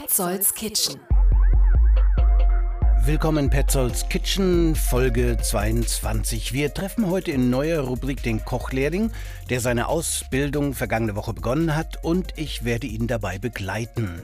Petzolds Kitchen. Willkommen in Petzolds Kitchen, Folge 22. Wir treffen heute in neuer Rubrik den Kochlehrling, der seine Ausbildung vergangene Woche begonnen hat und ich werde ihn dabei begleiten.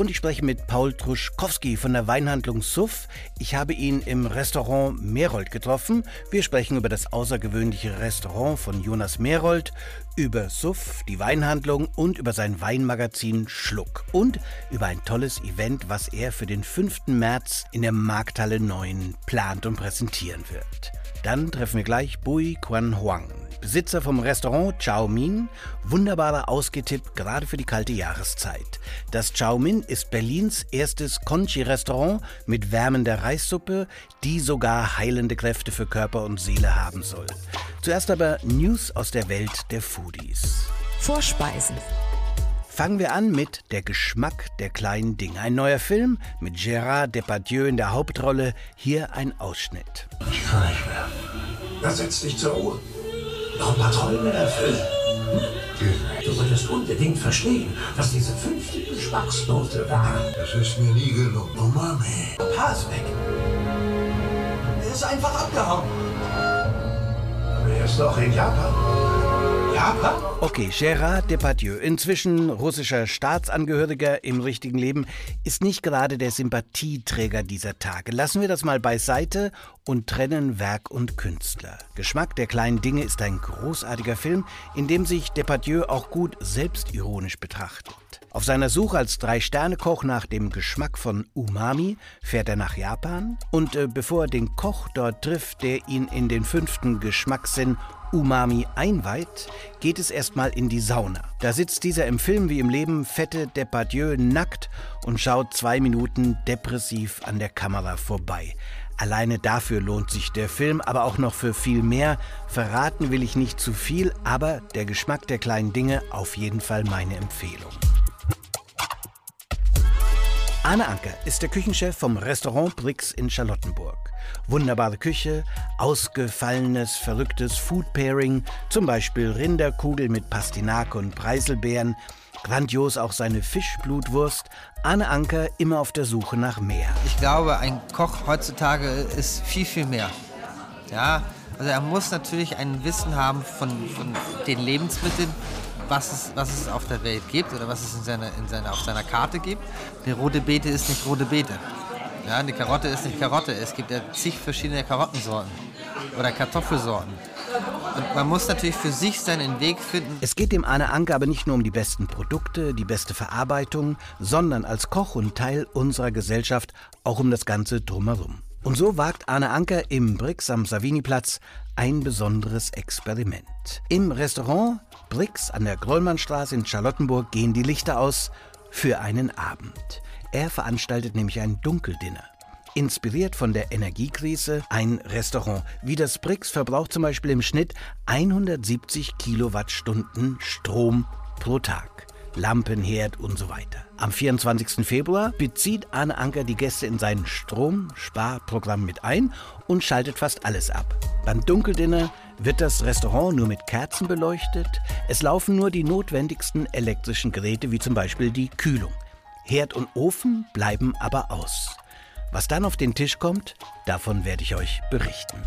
Und ich spreche mit Paul Truschkowski von der Weinhandlung Suff. Ich habe ihn im Restaurant Merold getroffen. Wir sprechen über das außergewöhnliche Restaurant von Jonas Merold, über Suff, die Weinhandlung und über sein Weinmagazin Schluck. Und über ein tolles Event, was er für den 5. März in der Markthalle 9 plant und präsentieren wird. Dann treffen wir gleich Bui Quan Huang, Besitzer vom Restaurant Chao Min. Wunderbarer Ausgetipp, gerade für die kalte Jahreszeit. Das Chao Min ist Berlins erstes Conchi-Restaurant mit wärmender Reissuppe, die sogar heilende Kräfte für Körper und Seele haben soll. Zuerst aber News aus der Welt der Foodies. Vorspeisen. Fangen wir an mit Der Geschmack der kleinen Dinge. Ein neuer Film mit Gérard Depardieu in der Hauptrolle. Hier ein Ausschnitt. Ich kann nicht mehr. Dann setz dich zur Ruhe. Noch ein paar Träume erfüllen. Du solltest unbedingt verstehen, was diese fünfte Geschmacksnote war. Das ist mir nie gelungen. Umami. Papa ist weg. Er ist einfach abgehauen. Aber er ist noch in Japan. Japan? Okay, Gérard Depardieu, inzwischen russischer Staatsangehöriger im richtigen Leben, ist nicht gerade der Sympathieträger dieser Tage. Lassen wir das mal beiseite und trennen Werk und Künstler. Geschmack der kleinen Dinge ist ein großartiger Film, in dem sich Depardieu auch gut selbstironisch betrachtet. Auf seiner Suche als Drei-Sterne-Koch nach dem Geschmack von Umami fährt er nach Japan und äh, bevor er den Koch dort trifft, der ihn in den fünften Geschmackssinn Umami einweiht, geht es erstmal in die Sauna. Da sitzt dieser im Film wie im Leben fette Depardieu nackt und schaut zwei Minuten depressiv an der Kamera vorbei. Alleine dafür lohnt sich der Film, aber auch noch für viel mehr. Verraten will ich nicht zu viel, aber der Geschmack der kleinen Dinge auf jeden Fall meine Empfehlung. Arne Anker ist der Küchenchef vom Restaurant Brix in Charlottenburg. Wunderbare Küche, ausgefallenes, verrücktes Food Pairing, zum Beispiel Rinderkugel mit Pastinake und Preiselbeeren, grandios auch seine Fischblutwurst. Arne Anker immer auf der Suche nach mehr. Ich glaube, ein Koch heutzutage ist viel, viel mehr. Ja, also er muss natürlich ein Wissen haben von, von den Lebensmitteln, was es, was es auf der Welt gibt oder was es in seiner, in seiner, auf seiner Karte gibt. Eine rote Beete ist nicht rote Beete. Ja, eine Karotte ist nicht Karotte. Es gibt ja zig verschiedene Karottensorten oder Kartoffelsorten. Und man muss natürlich für sich seinen Weg finden. Es geht dem Arne Anker aber nicht nur um die besten Produkte, die beste Verarbeitung, sondern als Koch und Teil unserer Gesellschaft auch um das Ganze drumherum. Und so wagt Arne Anker im Brix am Saviniplatz ein besonderes Experiment. Im Restaurant Brix an der Grollmannstraße in Charlottenburg gehen die Lichter aus für einen Abend. Er veranstaltet nämlich ein Dunkeldinner. Inspiriert von der Energiekrise ein Restaurant wie das Brix verbraucht zum Beispiel im Schnitt 170 Kilowattstunden Strom pro Tag. Lampenherd und so weiter. Am 24. Februar bezieht Arne Anker die Gäste in sein Stromsparprogramm mit ein und schaltet fast alles ab. Beim Dunkeldinner wird das Restaurant nur mit Kerzen beleuchtet. Es laufen nur die notwendigsten elektrischen Geräte wie zum Beispiel die Kühlung. Herd und Ofen bleiben aber aus. Was dann auf den Tisch kommt, davon werde ich euch berichten.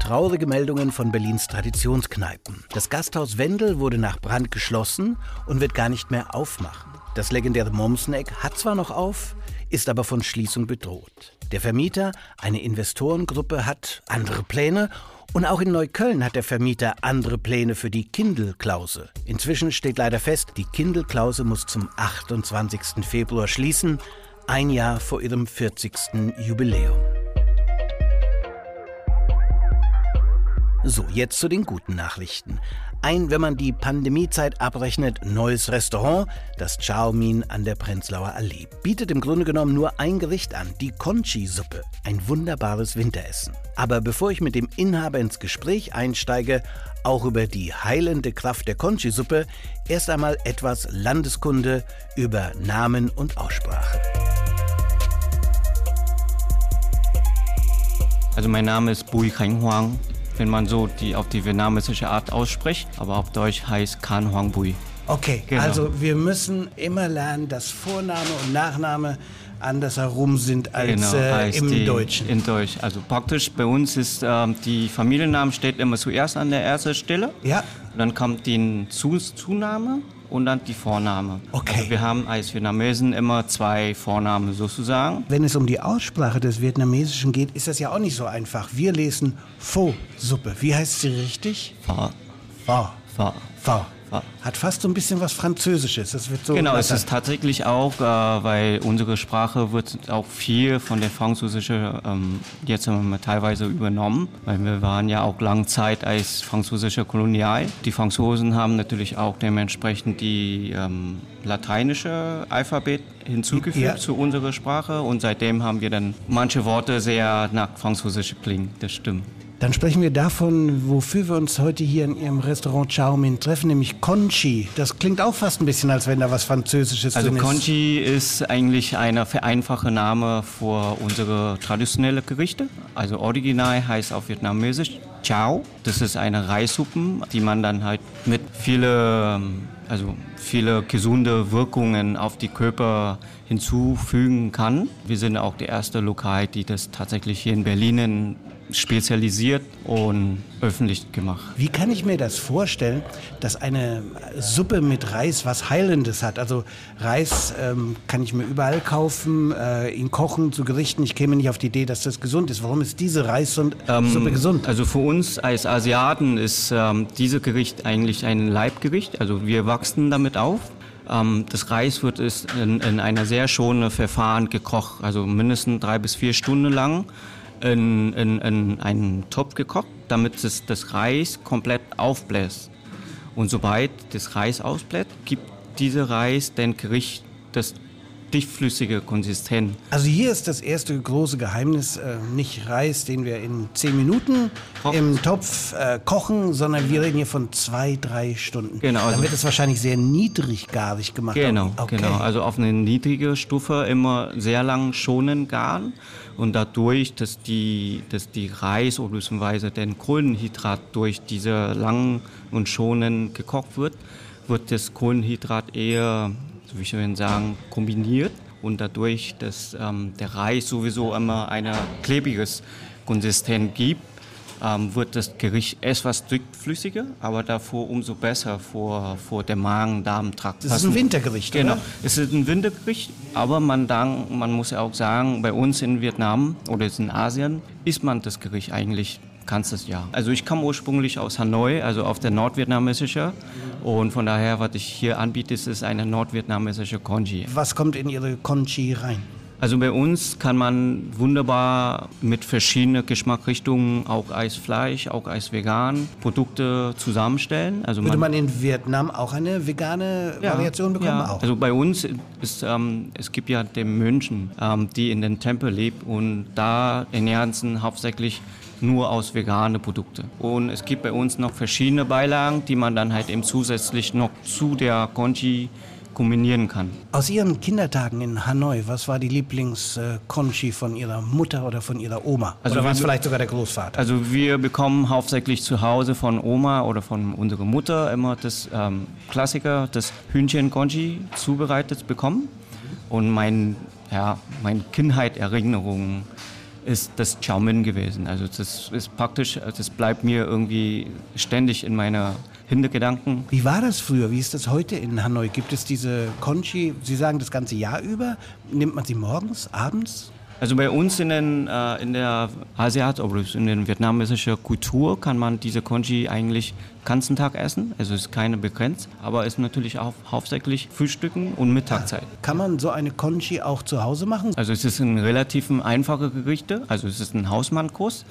Traurige Meldungen von Berlins Traditionskneipen. Das Gasthaus Wendel wurde nach Brand geschlossen und wird gar nicht mehr aufmachen. Das legendäre Momsneck hat zwar noch auf, ist aber von Schließung bedroht. Der Vermieter, eine Investorengruppe, hat andere Pläne und auch in Neukölln hat der Vermieter andere Pläne für die Kindelklause. Inzwischen steht leider fest, die Kindelklause muss zum 28. Februar schließen, ein Jahr vor ihrem 40. Jubiläum. So, jetzt zu den guten Nachrichten. Ein, wenn man die Pandemiezeit abrechnet, neues Restaurant, das Chao Min an der Prenzlauer Allee, bietet im Grunde genommen nur ein Gericht an, die Conchi-Suppe. Ein wunderbares Winteressen. Aber bevor ich mit dem Inhaber ins Gespräch einsteige, auch über die heilende Kraft der Conchi-Suppe, erst einmal etwas Landeskunde über Namen und Aussprache. Also mein Name ist Bui Khánh Huang wenn man so die auf die vietnamesische Art ausspricht. Aber auf Deutsch heißt Kan Huang Bui. Okay, Genau. also wir müssen immer lernen, dass Vorname und Nachname anders herum sind als, äh, als im die- Deutschen. In Deutsch. Also praktisch bei uns ist ähm, die Familiennamen steht immer zuerst an der ersten Stelle. Ja. Dann kommt die Zu Zunahme und dann die Vorname. Okay. Also wir haben als Vietnamesen immer zwei Vornamen sozusagen. Wenn es um die Aussprache des Vietnamesischen geht, ist das ja auch nicht so einfach. Wir lesen Pho-Suppe. Wie heißt sie richtig? Pho. Pho. Pho. Pho. Hat fast so ein bisschen was Französisches. Das wird so Genau, es ist tatsächlich auch, äh, weil unsere Sprache wird auch viel von der französischen ähm, jetzt haben wir teilweise übernommen, weil wir waren ja auch lange Zeit als französische Kolonial. Die Franzosen haben natürlich auch dementsprechend die ähm, lateinische Alphabet hinzugefügt Ja. zu unserer Sprache und seitdem haben wir dann manche Worte sehr nach Französisch klingen. Das stimmt. Dann sprechen wir davon, wofür wir uns heute hier in Ihrem Restaurant Chow Mein treffen, nämlich Conchi. Das klingt auch fast ein bisschen, als wenn da was Französisches Also drin ist. Conchi ist eigentlich ein vereinfachter Name für unsere traditionellen Gerichte. Also original heißt auf Vietnamesisch Chao. Das ist eine Reissuppe, die man dann halt mit viele, also viele gesunde Wirkungen auf die Körper hinzufügen kann. Wir sind auch die erste Lokal, die das tatsächlich hier in Berlin spezialisiert und öffentlich gemacht. Wie kann ich mir das vorstellen, dass eine Suppe mit Reis was Heilendes hat? Also Reis ähm, kann ich mir überall kaufen, äh, ihn kochen zu Gerichten. Ich käme nicht auf die Idee, dass das gesund ist. Warum ist diese Reissuppe gesund? Also für uns als Asiaten ist ähm, dieses Gericht eigentlich ein Leibgericht. Also wir wachsen damit auf. Ähm, das Reis wird in, in einer sehr schonenden Verfahren gekocht, also mindestens drei bis vier Stunden lang in, in, in einen Topf gekocht, damit es das Reis komplett aufbläst. Und sobald das Reis ausbläht, gibt dieser Reis dem Gericht das dichtflüssige Konsistenz. Also hier ist das erste große Geheimnis äh, nicht Reis, den wir in zehn Minuten Kochen. im Topf äh, kochen, sondern wir reden hier von zwei, drei Stunden. Genau, Dann also- wird es wahrscheinlich sehr niedriggarig gemacht. Genau, okay. genau. Also auf eine niedrige Stufe immer sehr lang schonen garen und dadurch, dass die, dass die Reis oder beziehungsweise den Kohlenhydrat durch diese lang und schonen gekocht wird, wird das Kohlenhydrat eher, wie ich schon sagen, kombiniert und dadurch, dass ähm, der Reis sowieso immer eine klebriges Konsistenz gibt, ähm, wird das Gericht etwas dickflüssiger, aber davor umso besser vor, vor der Magen-Darm-Trakt. Das ist ein Wintergericht, Genau, oder? es ist ein Wintergericht, aber man, dann, man muss ja auch sagen, bei uns in Vietnam oder jetzt in Asien isst man das Gericht eigentlich ganzes Jahr. Also ich komme ursprünglich aus Hanoi, also auf der nordvietnamesische und von daher, was ich hier anbiete, ist, ist eine nordvietnamesische Congee. Was kommt in Ihre Conchi rein? Also bei uns kann man wunderbar mit verschiedenen Geschmacksrichtungen, auch als Fleisch, auch als vegan, Produkte zusammenstellen. Also Würde man in Vietnam auch eine vegane Variation bekommen? ja. Auch. Also bei uns ist, ähm, es gibt ja den Mönchen, ähm, die in den Tempel lebt und da ernähren sie hauptsächlich nur aus vegane Produkte. Und es gibt bei uns noch verschiedene Beilagen, die man dann halt eben zusätzlich noch zu der Congee kombinieren kann. Aus Ihren Kindertagen in Hanoi, was war die Lieblings-Conchi von Ihrer Mutter oder von Ihrer Oma? Also oder war es vielleicht sogar der Großvater? Also wir bekommen hauptsächlich zu Hause von Oma oder von unserer Mutter immer das ähm, Klassiker, das Hühnchen Congee zubereitet bekommen. Und mein, ja, meine Kindheitserinnerung ist das Mein gewesen. Also das ist praktisch, das bleibt mir irgendwie ständig in meiner Hintergedanken. Wie war das früher? Wie ist das heute in Hanoi? Gibt es diese Conchi, Sie sagen das ganze Jahr über? Nimmt man sie morgens, abends? Also bei uns in, den, äh, in der Asiat in der vietnamesischen Kultur kann man diese Congee eigentlich ganzen Tag essen. Also es ist keine begrenzt, aber ist natürlich auch hauptsächlich Frühstücken und Mittagszeit. Kann man so eine Conchi auch zu Hause machen? Also es ist ein relativ einfache Gerichte, also es ist ein Hausmannkurs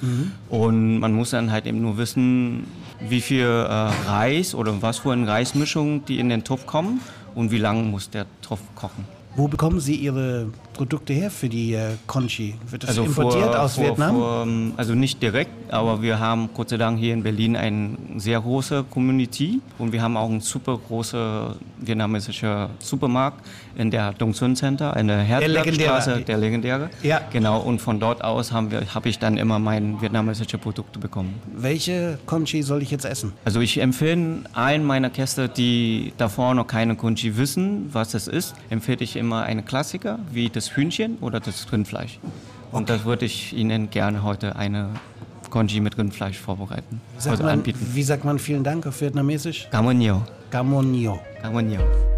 und man muss dann halt eben nur wissen, wie viel äh, Reis oder was für eine Reismischung die in den Topf kommen und wie lange muss der Topf kochen. Wo bekommen Sie Ihre Produkte her für die äh, Conchi? Wird das Also importiert vor- aus vor- Vietnam? vor, ähm, also nicht direkt, aber wir haben Gott sei Dank hier in Berlin eine sehr große Community und wir haben auch einen super großen vietnamesischen Supermarkt in der Dongsun Center, in der Herzbergstraße, der legendäre. Ja. Genau, und von dort aus habe ich dann immer meine vietnamesische Produkte bekommen. Welche Conchi soll ich jetzt essen? Also ich empfehle allen meiner Gäste, die davor noch keine Kunchi wissen, was es ist, empfehle ich immer eine Klassiker wie das Hühnchen oder das Rindfleisch. Und das würde ich Ihnen gerne heute eine Congee mit Rindfleisch vorbereiten. Sagt also man, anbieten. Wie sagt man vielen Dank auf Vietnamesisch? Ơn nhiều. Gamonio.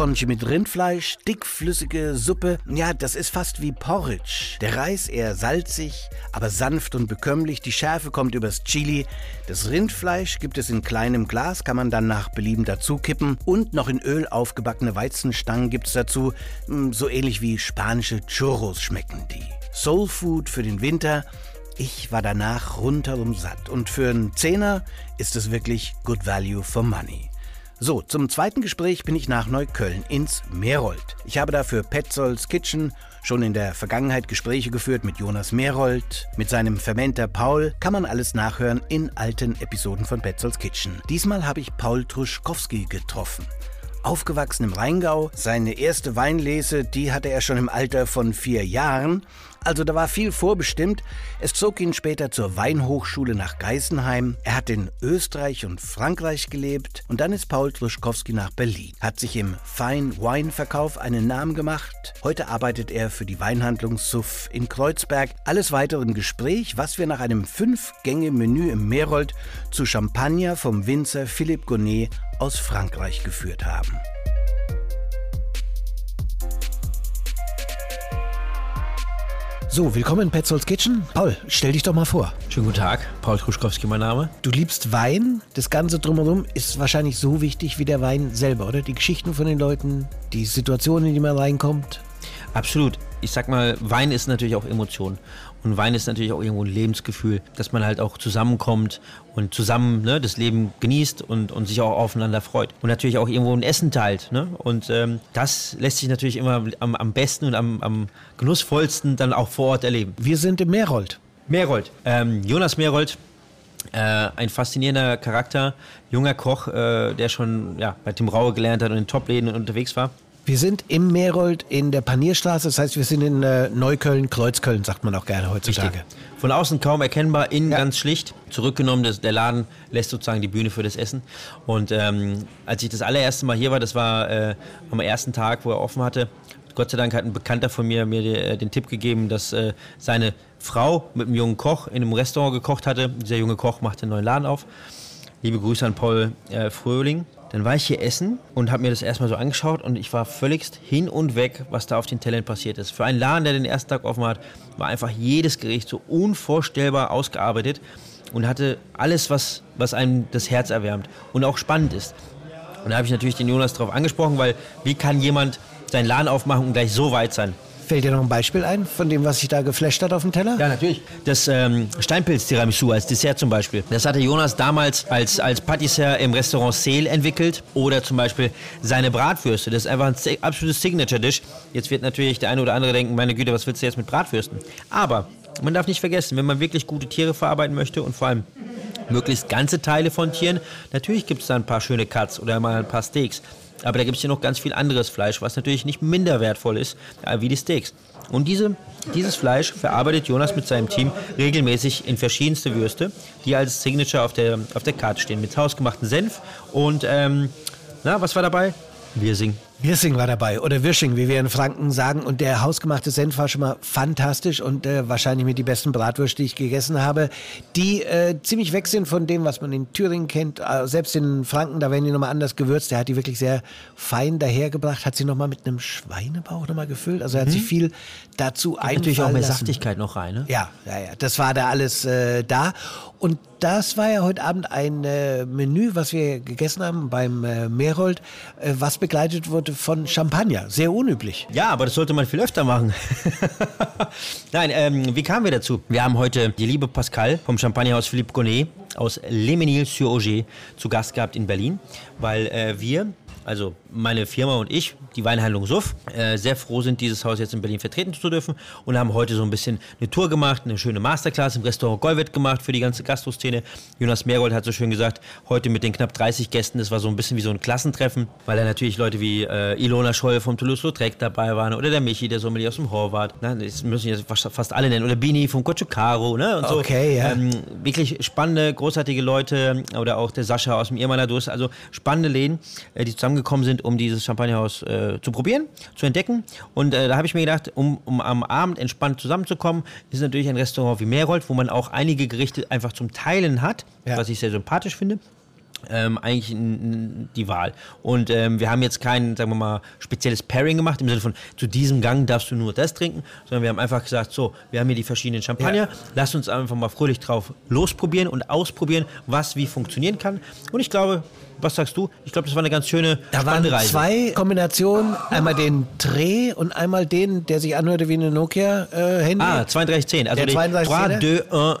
Conchi mit Rindfleisch, dickflüssige Suppe. Ja, das ist fast wie Porridge. Der Reis eher salzig, aber sanft und bekömmlich. Die Schärfe kommt übers Chili. Das Rindfleisch gibt es in kleinem Glas, kann man dann nach Belieben dazu kippen. Und noch in Öl aufgebackene Weizenstangen gibt es dazu. Hm, So ähnlich wie spanische Churros schmecken die. Soul Food für den Winter. Ich war danach rundherum satt. Und für einen Zehner ist es wirklich good value for money. So, zum zweiten Gespräch bin ich nach Neukölln ins Merold. Ich habe dafür Petzolds Kitchen schon in der Vergangenheit Gespräche geführt mit Jonas Merold, mit seinem Fermenter Paul. Kann man alles nachhören in alten Episoden von Petzolds Kitchen. Diesmal habe ich Paul Truschkowski getroffen. Aufgewachsen im Rheingau, seine erste Weinlese, die hatte er schon im Alter von vier Jahren. Also da war viel vorbestimmt. Es zog ihn später zur Weinhochschule nach Geisenheim. Er hat in Österreich und Frankreich gelebt. Und dann ist Paul Truschkowski nach Berlin. Hat sich im Fine Wine Verkauf einen Namen gemacht. Heute arbeitet er für die Weinhandlung Suff in Kreuzberg. Alles weitere im Gespräch, was wir nach einem Fünf-Gänge-Menü im Merold zu Champagner vom Winzer Philippe Gonnet aus Frankreich geführt haben. So, willkommen in Petzolds Kitchen. Paul, stell dich doch mal vor. Schönen guten Tag, Paul Kruschkowski mein Name. Du liebst Wein. Das Ganze drumherum ist wahrscheinlich so wichtig wie der Wein selber, oder? Die Geschichten von den Leuten, die Situationen, in die man reinkommt. Absolut. Ich sag mal, Wein ist natürlich auch Emotion. Und Wein ist natürlich auch irgendwo ein Lebensgefühl, dass man halt auch zusammenkommt und zusammen ne, das Leben genießt und, und sich auch aufeinander freut. Und natürlich auch irgendwo ein Essen teilt. Ne? Und ähm, das lässt sich natürlich immer am, am besten und am, am genussvollsten dann auch vor Ort erleben. Wir sind im Merold. Merold. Ähm, Jonas Merold, äh, ein faszinierender Charakter, junger Koch, äh, der schon ja, bei Tim Raue gelernt hat und in Top-Läden unterwegs war. Wir sind im Merold in der Panierstraße. Das heißt, wir sind in äh, Neukölln, Kreuzköln, sagt man auch gerne heutzutage. Von außen kaum erkennbar, innen Ja. ganz schlicht. Zurückgenommen, das, der Laden lässt sozusagen die Bühne für das Essen. Und ähm, als ich das allererste Mal hier war, das war äh, am ersten Tag, wo er offen hatte, Gott sei Dank hat ein Bekannter von mir mir äh, den Tipp gegeben, dass äh, seine Frau mit einem jungen Koch in einem Restaurant gekocht hatte. Dieser junge Koch machte einen neuen Laden auf. Liebe Grüße an Paul äh, Fröhling. Dann war ich hier essen und habe mir das erstmal so angeschaut und ich war völligst hin und weg, was da auf den Tellern passiert ist. Für einen Laden, der den ersten Tag offen hat, war einfach jedes Gericht so unvorstellbar ausgearbeitet und hatte alles, was, was einem das Herz erwärmt und auch spannend ist. Und da habe ich natürlich den Jonas darauf angesprochen, weil wie kann jemand seinen Laden aufmachen und gleich so weit sein? Fällt dir noch ein Beispiel ein von dem, was sich da geflasht hat auf dem Teller? Ja, natürlich. Das ähm, Steinpilz-Tiramisu als Dessert zum Beispiel. Das hatte Jonas damals als, als Patissier im Restaurant Seel entwickelt. Oder zum Beispiel seine Bratwürste. Das ist einfach ein absolutes Signature-Dish. Jetzt wird natürlich der eine oder andere denken, meine Güte, was willst du jetzt mit Bratwürsten? Aber man darf nicht vergessen, wenn man wirklich gute Tiere verarbeiten möchte und vor allem möglichst ganze Teile von Tieren, natürlich gibt es da ein paar schöne Cuts oder mal ein paar Steaks. Aber da gibt es ja noch ganz viel anderes Fleisch, was natürlich nicht minder wertvoll ist äh, wie die Steaks. Und diese, dieses Fleisch verarbeitet Jonas mit seinem Team regelmäßig in verschiedenste Würste, die als Signature auf der, auf der Karte stehen. Mit hausgemachten Senf und, ähm, na, was war dabei? Wirsing. Wirsing war dabei oder Wirsching, wie wir in Franken sagen. Und der hausgemachte Senf war schon mal fantastisch und äh, wahrscheinlich mit die besten Bratwürste, die ich gegessen habe, die äh, ziemlich weg sind von dem, was man in Thüringen kennt. Äh, selbst in Franken, da werden die nochmal anders gewürzt. Der hat die wirklich sehr fein dahergebracht, hat sie nochmal mit einem Schweinebauch nochmal gefüllt. Also er hat sich viel dazu einfallen Natürlich auch mehr lassen. Saftigkeit noch rein, ne? Ja, ja, ja. Das war da alles äh, da. Und das war ja heute Abend ein äh, Menü, was wir gegessen haben beim äh, Merold, äh, was begleitet wurde von Champagner. Sehr unüblich. Ja, aber das sollte man viel öfter machen. Nein, ähm, wie kamen wir dazu? Wir haben heute die liebe Pascal vom Champagnerhaus Philippe Gonnet aus Les Menil-sur-Auger zu Gast gehabt in Berlin, weil äh, wir also meine Firma und ich, die Weinhandlung Suff, äh, sehr froh sind, dieses Haus jetzt in Berlin vertreten zu dürfen und haben heute so ein bisschen eine Tour gemacht, eine schöne Masterclass im Restaurant Golvet gemacht für die ganze Gastroszene. Jonas Meergold hat so schön gesagt, heute mit den knapp 30 Gästen, das war so ein bisschen wie so ein Klassentreffen, weil da natürlich Leute wie äh, Ilona Scholl vom Toulouse-Lautrec dabei waren oder der Michi, der Sommelier aus dem Horvath, ne, das müssen jetzt fast alle nennen, oder Bini vom Cochocaro, ne, und so. Okay, ja. Ähm, wirklich spannende, großartige Leute oder auch der Sascha aus dem Irmaner Durst, also spannende Läden, äh, die zusammengekommen sind, um dieses Champagnerhaus äh, zu probieren, zu entdecken. Und äh, da habe ich mir gedacht, um, um am Abend entspannt zusammenzukommen, ist natürlich ein Restaurant wie Meergold, wo man auch einige Gerichte einfach zum Teilen hat, Ja. was ich sehr sympathisch finde. Ähm, eigentlich die Wahl. Und ähm, wir haben jetzt kein, sagen wir mal, spezielles Pairing gemacht, im Sinne von, zu diesem Gang darfst du nur das trinken, sondern wir haben einfach gesagt, so, wir haben hier die verschiedenen Champagner, lass uns einfach mal fröhlich drauf losprobieren und ausprobieren, was wie funktionieren kann. Und ich glaube, was sagst du? Ich glaube, das war eine ganz schöne, Da waren Reise. zwei Kombinationen, einmal den Dreh und einmal den, der sich anhörte wie eine Nokia-Handy. Ah, 3210, also Der die 3210er?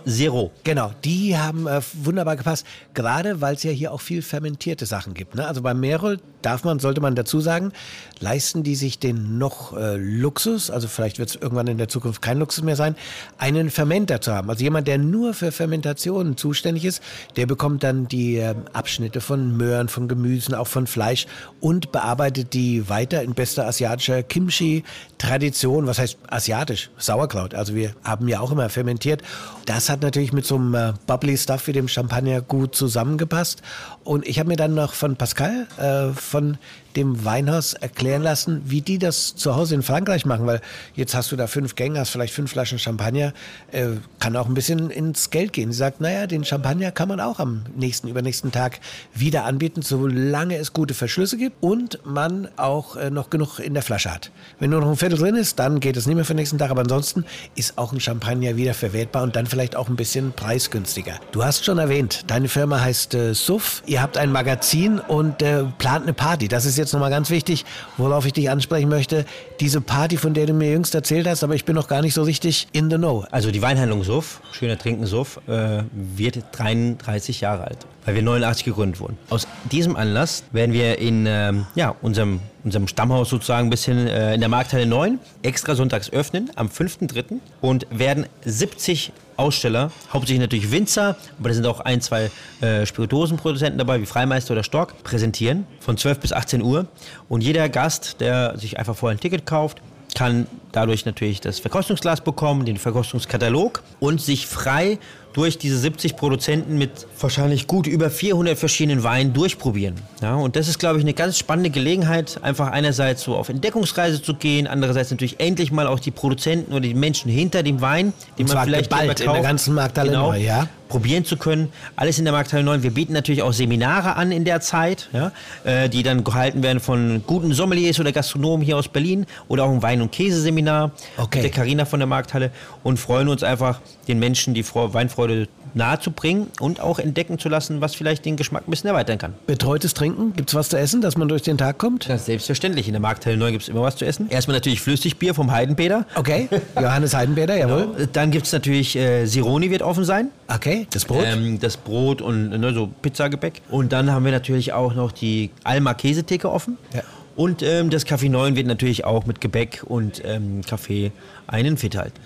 3210. Genau, die haben äh, wunderbar gepasst, gerade weil es ja hier auch viel fermentierte Sachen gibt. Ne? Also beim Merol darf man, sollte man dazu sagen, leisten die sich den noch äh, Luxus, also vielleicht wird es irgendwann in der Zukunft kein Luxus mehr sein, einen Fermenter zu haben. Also jemand, der nur für Fermentationen zuständig ist, der bekommt dann die äh, Abschnitte von Möhren, von Gemüsen, auch von Fleisch und bearbeitet die weiter in bester asiatischer Kimchi-Tradition. Was heißt asiatisch? Sauerkraut. Also wir haben ja auch immer fermentiert. Das hat natürlich mit so einem äh, bubbly Stuff wie dem Champagner gut zusammengepasst. Und ich habe mir dann noch von Pascal äh, von dem Weinhaus erklären lassen, wie die das zu Hause in Frankreich machen, weil jetzt hast du da fünf Gänge, hast vielleicht fünf Flaschen Champagner, äh, kann auch ein bisschen ins Geld gehen. Sie sagt, naja, den Champagner kann man auch am nächsten, übernächsten Tag wieder anbieten, solange es gute Verschlüsse gibt und man auch äh, noch genug in der Flasche hat. Wenn nur noch ein Viertel drin ist, dann geht es nicht mehr für den nächsten Tag, aber ansonsten ist auch ein Champagner wieder verwertbar und dann vielleicht auch ein bisschen preisgünstiger. Du hast schon erwähnt, deine Firma heißt äh, Suff, ihr habt ein Magazin und äh, plant eine Party. Das ist jetzt nochmal ganz wichtig, worauf ich dich ansprechen möchte. Diese Party, von der du mir jüngst erzählt hast, aber ich bin noch gar nicht so richtig in the know. Also die Weinhandlung Suff, schöner Trinken Suff, äh, wird 33 Jahre alt, weil wir 89 gegründet wurden. Aus diesem Anlass werden wir in ähm, ja, unserem, unserem Stammhaus sozusagen ein bisschen äh, in der Markthalle 9 extra sonntags öffnen am 5.3. und werden 70 Aussteller, hauptsächlich natürlich Winzer, aber da sind auch ein, zwei äh, Spirituosenproduzenten dabei, wie Freimeister oder Stork, präsentieren von 12 bis 18 Uhr. Und jeder Gast, der sich einfach vorher ein Ticket kauft, kann dadurch natürlich das Verkostungsglas bekommen, den Verkostungskatalog und sich frei durch diese 70 Produzenten mit wahrscheinlich gut über 400 verschiedenen Weinen durchprobieren. Ja, und das ist, glaube ich, eine ganz spannende Gelegenheit, einfach einerseits so auf Entdeckungsreise zu gehen, andererseits natürlich endlich mal auch die Produzenten oder die Menschen hinter dem Wein, den zwar man vielleicht geballt selber in der ganzen Markthalle genau, neu, ja? Probieren zu können. Alles in der Markthalle 9. Wir bieten natürlich auch Seminare an in der Zeit, ja, äh, die dann gehalten werden von guten Sommeliers oder Gastronomen hier aus Berlin oder auch ein Wein- und Käseseminar Okay. mit der Carina von der Markthalle und freuen uns einfach, den Menschen die Freu- Weinfreude nahezubringen und auch entdecken zu lassen, was vielleicht den Geschmack ein bisschen erweitern kann. Betreutes Trinken, gibt's was zu essen, dass man durch den Tag kommt? Das ist selbstverständlich. In der Markthalle 9 gibt es immer was zu essen. Erstmal natürlich Flüssigbier vom Heidenpeter. Okay, Johannes Heidenberger, jawohl. Dann gibt es natürlich äh, Sironi wird offen sein. Okay, das Brot. Ähm, das Brot und ne, so Pizzagebäck. Und dann haben wir natürlich auch noch die Alma Käsetheke offen. Ja. Und ähm, das Café 9 wird natürlich auch mit Gebäck und ähm, Kaffee einen fit halten.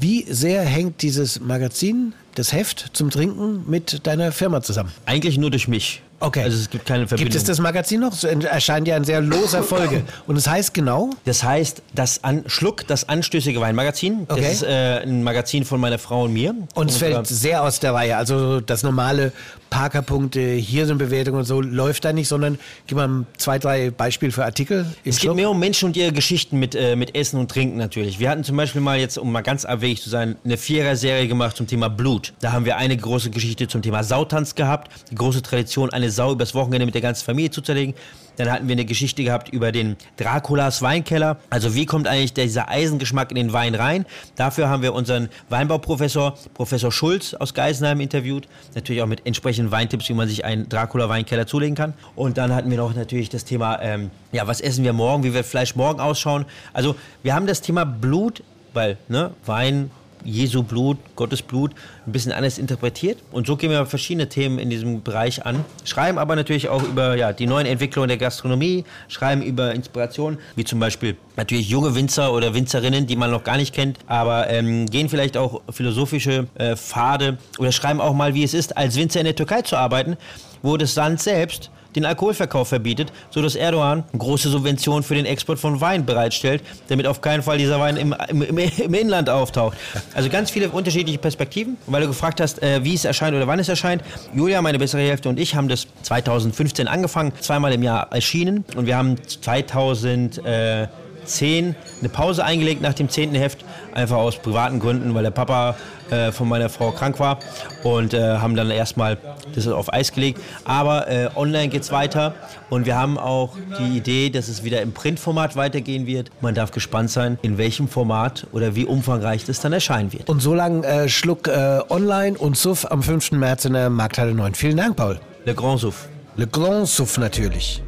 Wie sehr hängt dieses Magazin, das Heft zum Trinken mit deiner Firma zusammen? Eigentlich nur durch mich. Okay. Also es gibt keine Verbindung. Gibt es das Magazin noch? Es erscheint ja in sehr loser Folge. Und es heißt genau, Das heißt, das An Schluck, das anstößige Weinmagazin. Okay. Das ist äh, ein Magazin von meiner Frau und mir. und es fällt äh, sehr aus der Reihe. Also das normale Parkerpunkte, hier sind Bewertungen und so läuft da nicht, sondern gib mal zwei, drei Beispiele für Artikel. Es geht Schluck. mehr um Menschen und ihre Geschichten mit, äh, mit Essen und Trinken natürlich. Wir hatten zum Beispiel mal jetzt, um mal ganz abwegig zu sein, eine Vierer-Serie gemacht zum Thema Blut. Da haben wir eine große Geschichte zum Thema Sautanz gehabt. Die große Tradition, eine Sau übers Wochenende mit der ganzen Familie zu zerlegen. Dann hatten wir eine Geschichte gehabt über den Draculas Weinkeller. Also wie kommt eigentlich dieser Eisengeschmack in den Wein rein? Dafür haben wir unseren Weinbauprofessor, Professor Schulz aus Geisenheim interviewt. Natürlich auch mit entsprechenden Weintipps, wie man sich einen Dracula Weinkeller zulegen kann. Und dann hatten wir noch natürlich das Thema, ähm, ja, was essen wir morgen, wie wird Fleisch morgen ausschauen. Also wir haben das Thema Blut, weil ne, Wein Jesu Blut, Gottes Blut ein bisschen anders interpretiert. Und so gehen wir verschiedene Themen in diesem Bereich an. Schreiben aber natürlich auch über ja, die neuen Entwicklungen der Gastronomie, schreiben über Inspirationen, wie zum Beispiel natürlich junge Winzer oder Winzerinnen, die man noch gar nicht kennt, aber ähm, gehen vielleicht auch philosophische äh, Pfade oder schreiben auch mal, wie es ist, als Winzer in der Türkei zu arbeiten, wo das Land selbst den Alkoholverkauf verbietet, sodass Erdogan große Subventionen für den Export von Wein bereitstellt, damit auf keinen Fall dieser Wein im, im, im Inland auftaucht. Also ganz viele unterschiedliche Perspektiven. Weil du gefragt hast, äh, wie es erscheint oder wann es erscheint. Julia, meine bessere Hälfte und ich haben das 2015 angefangen, zweimal im Jahr erschienen und wir haben 2000 äh, 10 eine Pause eingelegt nach dem 10. Heft, einfach aus privaten Gründen, weil der Papa äh, von meiner Frau krank war und äh, haben dann erstmal das auf Eis gelegt. Aber äh, online geht es weiter und wir haben auch die Idee, dass es wieder im Printformat weitergehen wird. Man darf gespannt sein, in welchem Format oder wie umfangreich das dann erscheinen wird. Und so lang äh, Schluck äh, online und Suff am 5. März in der Markthalle 9. Vielen Dank, Paul. Le Grand Souffle. Le Grand Souffle natürlich.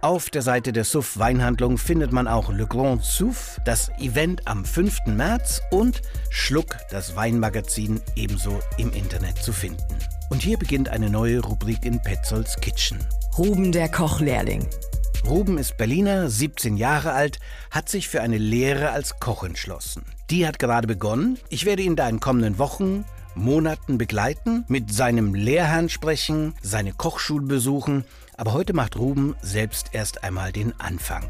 Auf der Seite der Suff Weinhandlung findet man auch Le Grand Souffle, das Event am 5. März und Schluck, das Weinmagazin, ebenso im Internet zu finden. Und hier beginnt eine neue Rubrik in Petzolds Kitchen. Ruben der Kochlehrling. Ruben ist Berliner, 17 Jahre alt, hat sich für eine Lehre als Koch entschlossen. Die hat gerade begonnen. Ich werde ihn da in kommenden Wochen Monaten begleiten, mit seinem Lehrherrn sprechen, seine Kochschule besuchen, aber heute macht Ruben selbst erst einmal den Anfang.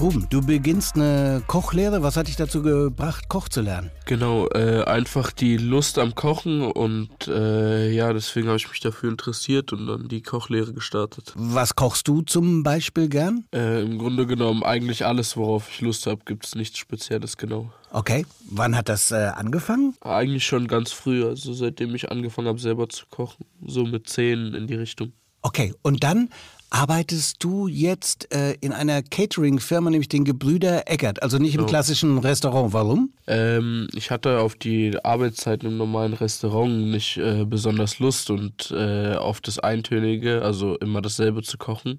Ruben, du beginnst eine Kochlehre. Was hat dich dazu gebracht, Koch zu lernen? Genau, äh, einfach die Lust am Kochen und äh, ja, deswegen habe ich mich dafür interessiert und dann die Kochlehre gestartet. Was kochst du zum Beispiel gern? Äh, Im Grunde genommen eigentlich alles, worauf ich Lust habe, gibt es nichts Spezielles genau. Okay, wann hat das äh, angefangen? Eigentlich schon ganz früh, also seitdem ich angefangen habe, selber zu kochen. So mit zehn in die Richtung. Okay, und dann arbeitest du jetzt äh, in einer Catering-Firma, nämlich den Gebrüder Eckert, also nicht im So. klassischen Restaurant. Warum? Ähm, ich hatte auf die Arbeitszeiten im normalen Restaurant nicht äh, besonders Lust und äh, auf das Eintönige, also immer dasselbe zu kochen.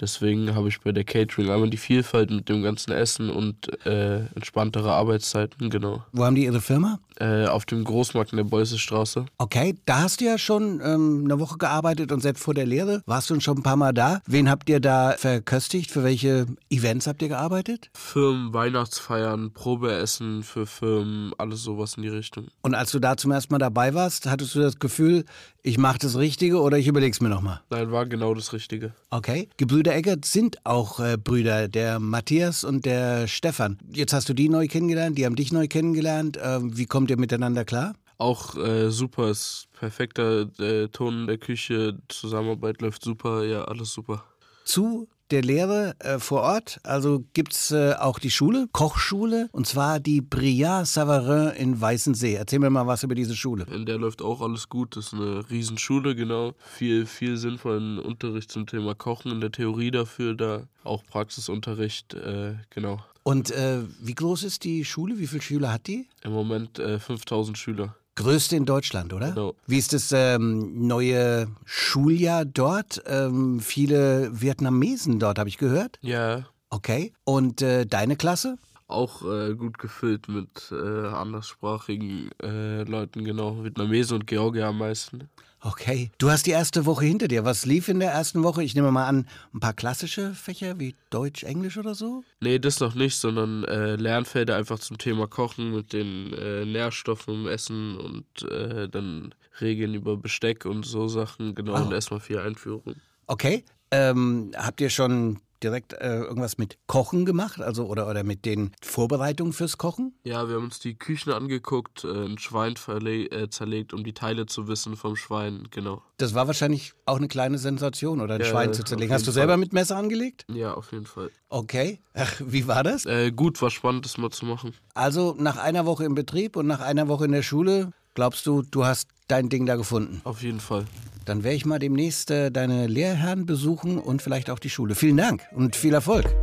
Deswegen habe ich bei der Catering einmal die Vielfalt mit dem ganzen Essen und äh, entspanntere Arbeitszeiten, genau. Wo haben die ihre Firma? Äh, auf dem Großmarkt in der Beussestraße. Okay, da hast du ja schon ähm, eine Woche gearbeitet und selbst vor der Lehre warst du schon ein paar Mal da. Wen habt ihr da verköstigt? Für welche Events habt ihr gearbeitet? Firmen, Weihnachtsfeiern, Probeessen für Firmen, alles sowas in die Richtung. Und als du da zum ersten Mal dabei warst, hattest du das Gefühl, ich mache das Richtige oder ich überleg's mir nochmal? Nein, war genau das Richtige. Okay. Gebrüder Eckert sind auch äh, Brüder, der Matthias und der Stefan. Jetzt hast du die neu kennengelernt, die haben dich neu kennengelernt. Ähm, wie kommt ihr miteinander klar? Auch äh, super, ist perfekter äh, Ton in der Küche, Zusammenarbeit läuft super, ja, alles super. Zu der Lehre äh, vor Ort, also gibt's äh, auch die Schule, Kochschule, und zwar die Briard Savarin in Weißensee. Erzähl mir mal was über diese Schule. In der läuft auch alles gut, das ist eine Riesenschule, genau. Viel, viel sinnvollen Unterricht zum Thema Kochen in der Theorie dafür, da auch Praxisunterricht, äh, genau. Und äh, wie groß ist die Schule? Wie viele Schüler hat die? Im Moment äh, 5000 Schüler. Größte in Deutschland, oder? Genau. Wie ist das ähm, neue Schuljahr dort? Ähm, viele Vietnamesen dort, habe ich gehört. Ja, Okay. Und äh, deine Klasse? auch äh, gut gefüllt mit äh, anderssprachigen äh, Leuten, genau. Vietnamesen und Georgier am meisten. Okay. Du hast die erste Woche hinter dir. Was lief in der ersten Woche? Ich nehme mal an, ein paar klassische Fächer wie Deutsch, Englisch oder so? Nee, das noch nicht, sondern äh, Lernfelder einfach zum Thema Kochen mit den äh, Nährstoffen im Essen und äh, dann Regeln über Besteck und so Sachen, genau, Wow. und erstmal vier Einführungen. Okay. Ähm, habt ihr schon direkt äh, irgendwas mit Kochen gemacht? Also oder, oder mit den Vorbereitungen fürs Kochen? Ja, wir haben uns die Küchen angeguckt, äh, ein Schwein äh, zerlegt, um die Teile zu wissen vom Schwein, genau. Das war wahrscheinlich auch eine kleine Sensation, oder ein Ja, Schwein zu zerlegen. Hast du selber Fall. mit Messer angelegt? Ja, auf jeden Fall. Okay. Ach, wie war das? Äh, gut, war spannend, das mal zu machen. Also nach einer Woche im Betrieb und nach einer Woche in der Schule, glaubst du, du hast dein Ding da gefunden? Auf jeden Fall. Dann werde ich mal demnächst äh, deine Lehrherren besuchen und vielleicht auch die Schule. Vielen Dank und viel Erfolg.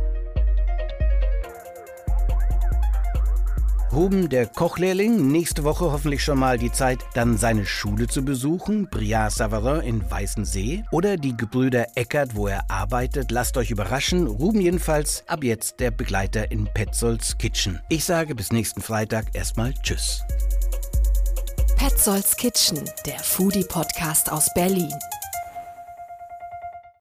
Ruben, der Kochlehrling, nächste Woche hoffentlich schon mal die Zeit, dann seine Schule zu besuchen, Briard Savarin in Weißensee oder die Gebrüder Eckert, wo er arbeitet. Lasst euch überraschen. Ruben jedenfalls ab jetzt der Begleiter in Petzolds Kitchen. Ich sage bis nächsten Freitag erstmal Tschüss. Petzolds Kitchen, der Foodie-Podcast aus Berlin.